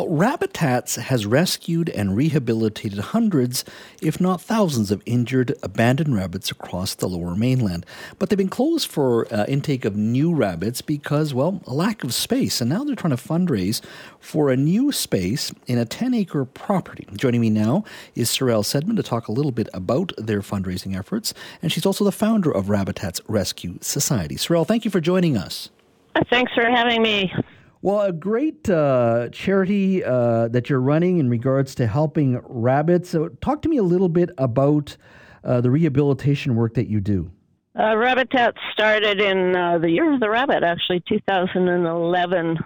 Rabbitats has rescued and rehabilitated hundreds, if not thousands, of injured, abandoned rabbits across the lower mainland. But they've been closed for uh, intake of new rabbits because, well, a lack of space. And now they're trying to fundraise for a new space in a 10 acre property. Joining me now is Sorelle Saidman to talk a little bit about their fundraising efforts. And she's also the founder of Rabbitats Rescue Society. Sorelle, thank you for joining us. Thanks for having me. Well, a great uh, charity uh, that you're running in regards to helping rabbits. So, talk to me a little bit about uh, the rehabilitation work that you do. Uh, Rabbitat started in uh, the year of the rabbit, actually 2011,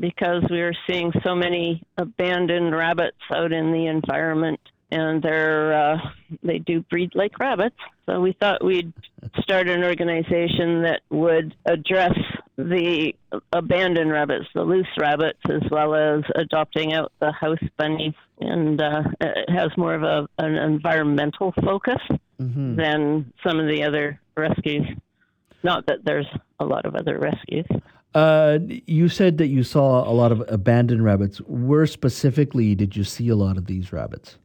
because we were seeing so many abandoned rabbits out in the environment and they're uh, they do breed like rabbits. So we thought we'd start an organization that would address the abandoned rabbits, the loose rabbits, as well as adopting out the house bunnies, and uh, it has more of a an environmental focus mm-hmm. than some of the other rescues. Not that there's a lot of other rescues. Uh, you said that you saw a lot of abandoned rabbits. Where specifically did you see a lot of these rabbits?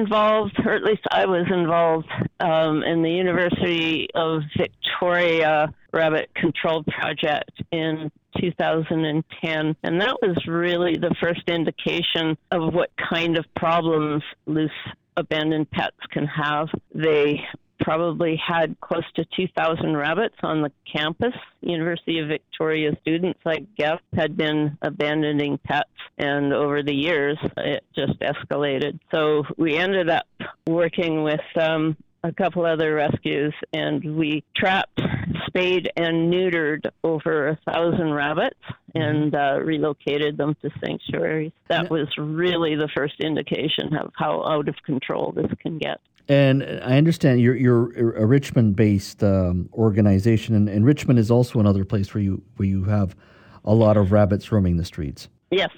Involved, or at least I was involved, um, in the University of Victoria Rabbit Control Project in 2010. And that was really the first indication of what kind of problems loose abandoned pets can have. They probably had close to 2,000 rabbits on the campus. University of Victoria students, I guess, had been abandoning pets, and over the years, it just escalated. So we ended up working with um, a couple other rescues, and we trapped, spayed, and neutered over a thousand rabbits mm-hmm. and uh, relocated them to sanctuaries. That was really the first indication of how out of control this can get. And I understand you're you're a Richmond-based um, organization, and, and, Richmond is also another place where you where you have a lot of rabbits roaming the streets. Yes,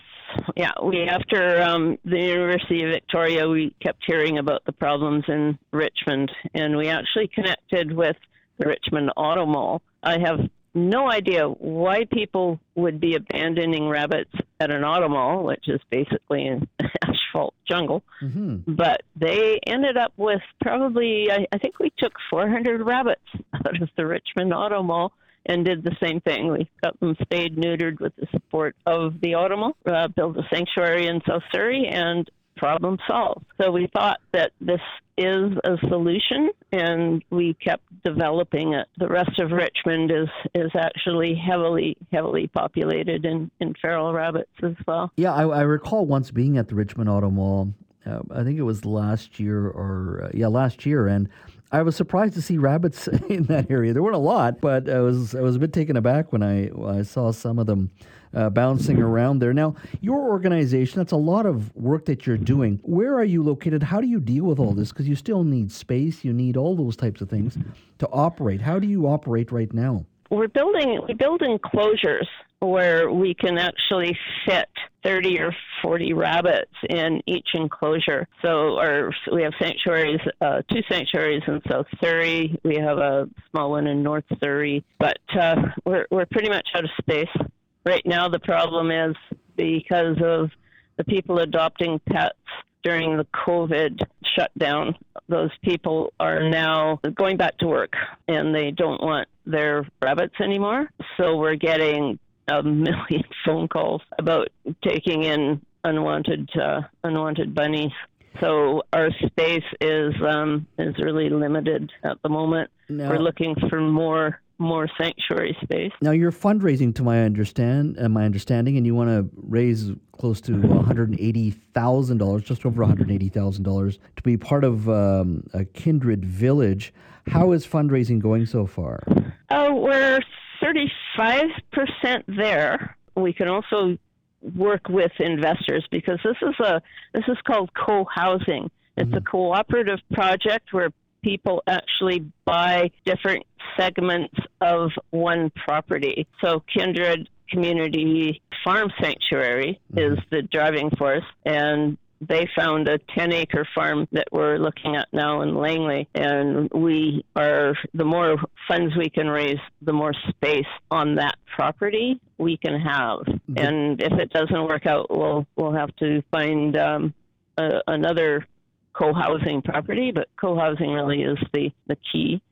yeah. We after um, the University of Victoria, we kept hearing about the problems in Richmond, and we actually connected with the Richmond Auto Mall. I have no idea why people would be abandoning rabbits at an auto mall, which is basically an asphalt jungle. Mm-hmm. But they ended up with probably, I, I think we took 400 rabbits out of the Richmond Auto Mall and did the same thing. We got them spayed, neutered with the support of the Auto Mall, uh, built a sanctuary in South Surrey, and problem solved. So we thought that this is a solution and we kept developing it. The rest of Richmond is, is actually heavily, heavily populated in, in feral rabbits as well. Yeah, I, I recall once being at the Richmond Auto Mall. Uh, I think it was last year or, uh, yeah, last year. And I was surprised to see rabbits in that area. There weren't a lot, but I was I was a bit taken aback when I I saw some of them uh, bouncing around there. Now, your organization, that's a lot of work that you're doing. Where are you located? How do you deal with all this? Because you still need space, you need all those types of things to operate. How do you operate right now? We're building we build enclosures where we can actually fit 30 or 40 rabbits in each enclosure. So our, we have sanctuaries, uh, two sanctuaries in South Surrey. We have a small one in North Surrey, but uh, we're, we're pretty much out of space. Right now, the problem is because of the people adopting pets during the COVID shutdown, those people are now going back to work and they don't want their rabbits anymore. So we're getting a million phone calls about taking in unwanted uh, unwanted bunnies. So our space is um, is really limited at the moment. No. We're looking for more more sanctuary space. Now you're fundraising, to my understand, uh, my understanding, and you want to raise close to one hundred eighty thousand dollars, just over one hundred eighty thousand dollars, to be part of um, a kindred village. How is fundraising going so far? Oh, we're thirty five percent there. We can also work with investors because this is a this is called co-housing. It's mm-hmm. a cooperative project where people actually buy different segments of one property. So Kindred Community Farm Sanctuary mm-hmm. is the driving force, and they found a 10 acre farm that we're looking at now in Langley. And we are, the more funds we can raise, the more space on that property we can have. Mm-hmm. And if it doesn't work out, we'll, we'll have to find um, a, another co housing property, but co housing really is the, the key.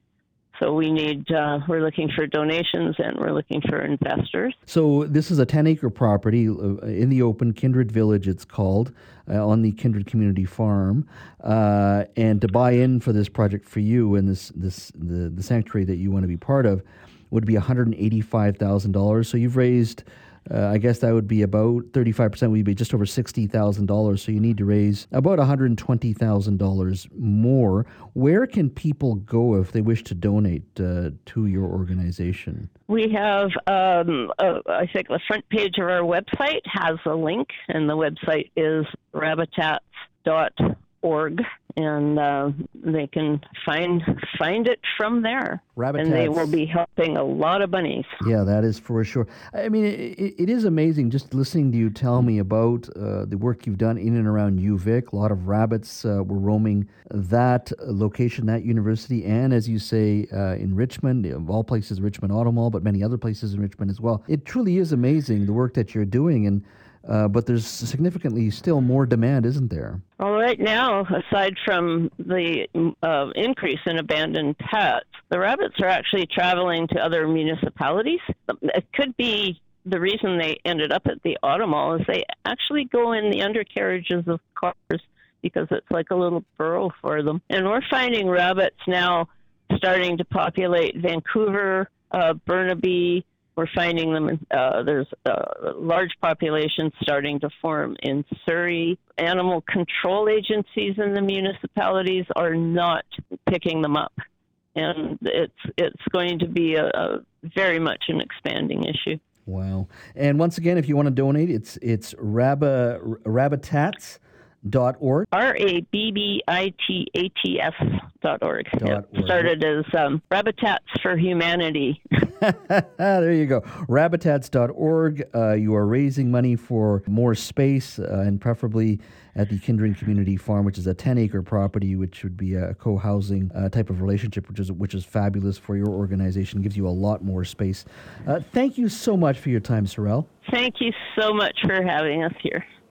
So we need, uh, we're looking for donations and we're looking for investors. So this is a 10 acre property uh, in the open, Kindred Village, it's called, uh, on the Kindred Community Farm. Uh, and to buy in for this project for you and this, this the, the sanctuary that you want to be part of would be $185,000. So you've raised uh, I guess that would be about 35% would be just over $60,000. So you need to raise about $120,000 more. Where can people go if they wish to donate uh, to your organization? We have, um, I think the front page of our website has a link, and the website is rabbitats.org and uh, they can find find it from there. Rabbit and they will be helping a lot of bunnies. Yeah, that is for sure. I mean, it, it is amazing just listening to you tell me about uh, the work you've done in and around UVic. A lot of rabbits uh, were roaming that location, that university, and as you say, uh, in Richmond, of all places, Richmond Auto Mall, but many other places in Richmond as well. It truly is amazing the work that you're doing, and uh, but there's significantly still more demand, isn't there? Well, right now, aside from the uh, increase in abandoned pets, the rabbits are actually traveling to other municipalities. It could be the reason they ended up at the auto mall is they actually go in the undercarriages of cars because it's like a little burrow for them. And we're finding rabbits now starting to populate Vancouver, uh, Burnaby, we're finding them. Uh, there's large populations starting to form in Surrey. Animal control agencies in the municipalities are not picking them up, and it's it's going to be a, a very much an expanding issue. Wow! And once again, if you want to donate, it's it's Rabba Rabbitats dot org. R A B B I T A T S dot org. Started as um, Rabbitats for Humanity. there you go. Rabbitats.org. Uh, you are raising money for more space uh, and preferably at the Kindred Community Farm, which is a 10 acre property, which would be a co housing uh, type of relationship, which is, which is fabulous for your organization, gives you a lot more space. Uh, thank you so much for your time, Sorelle. Thank you so much for having us here.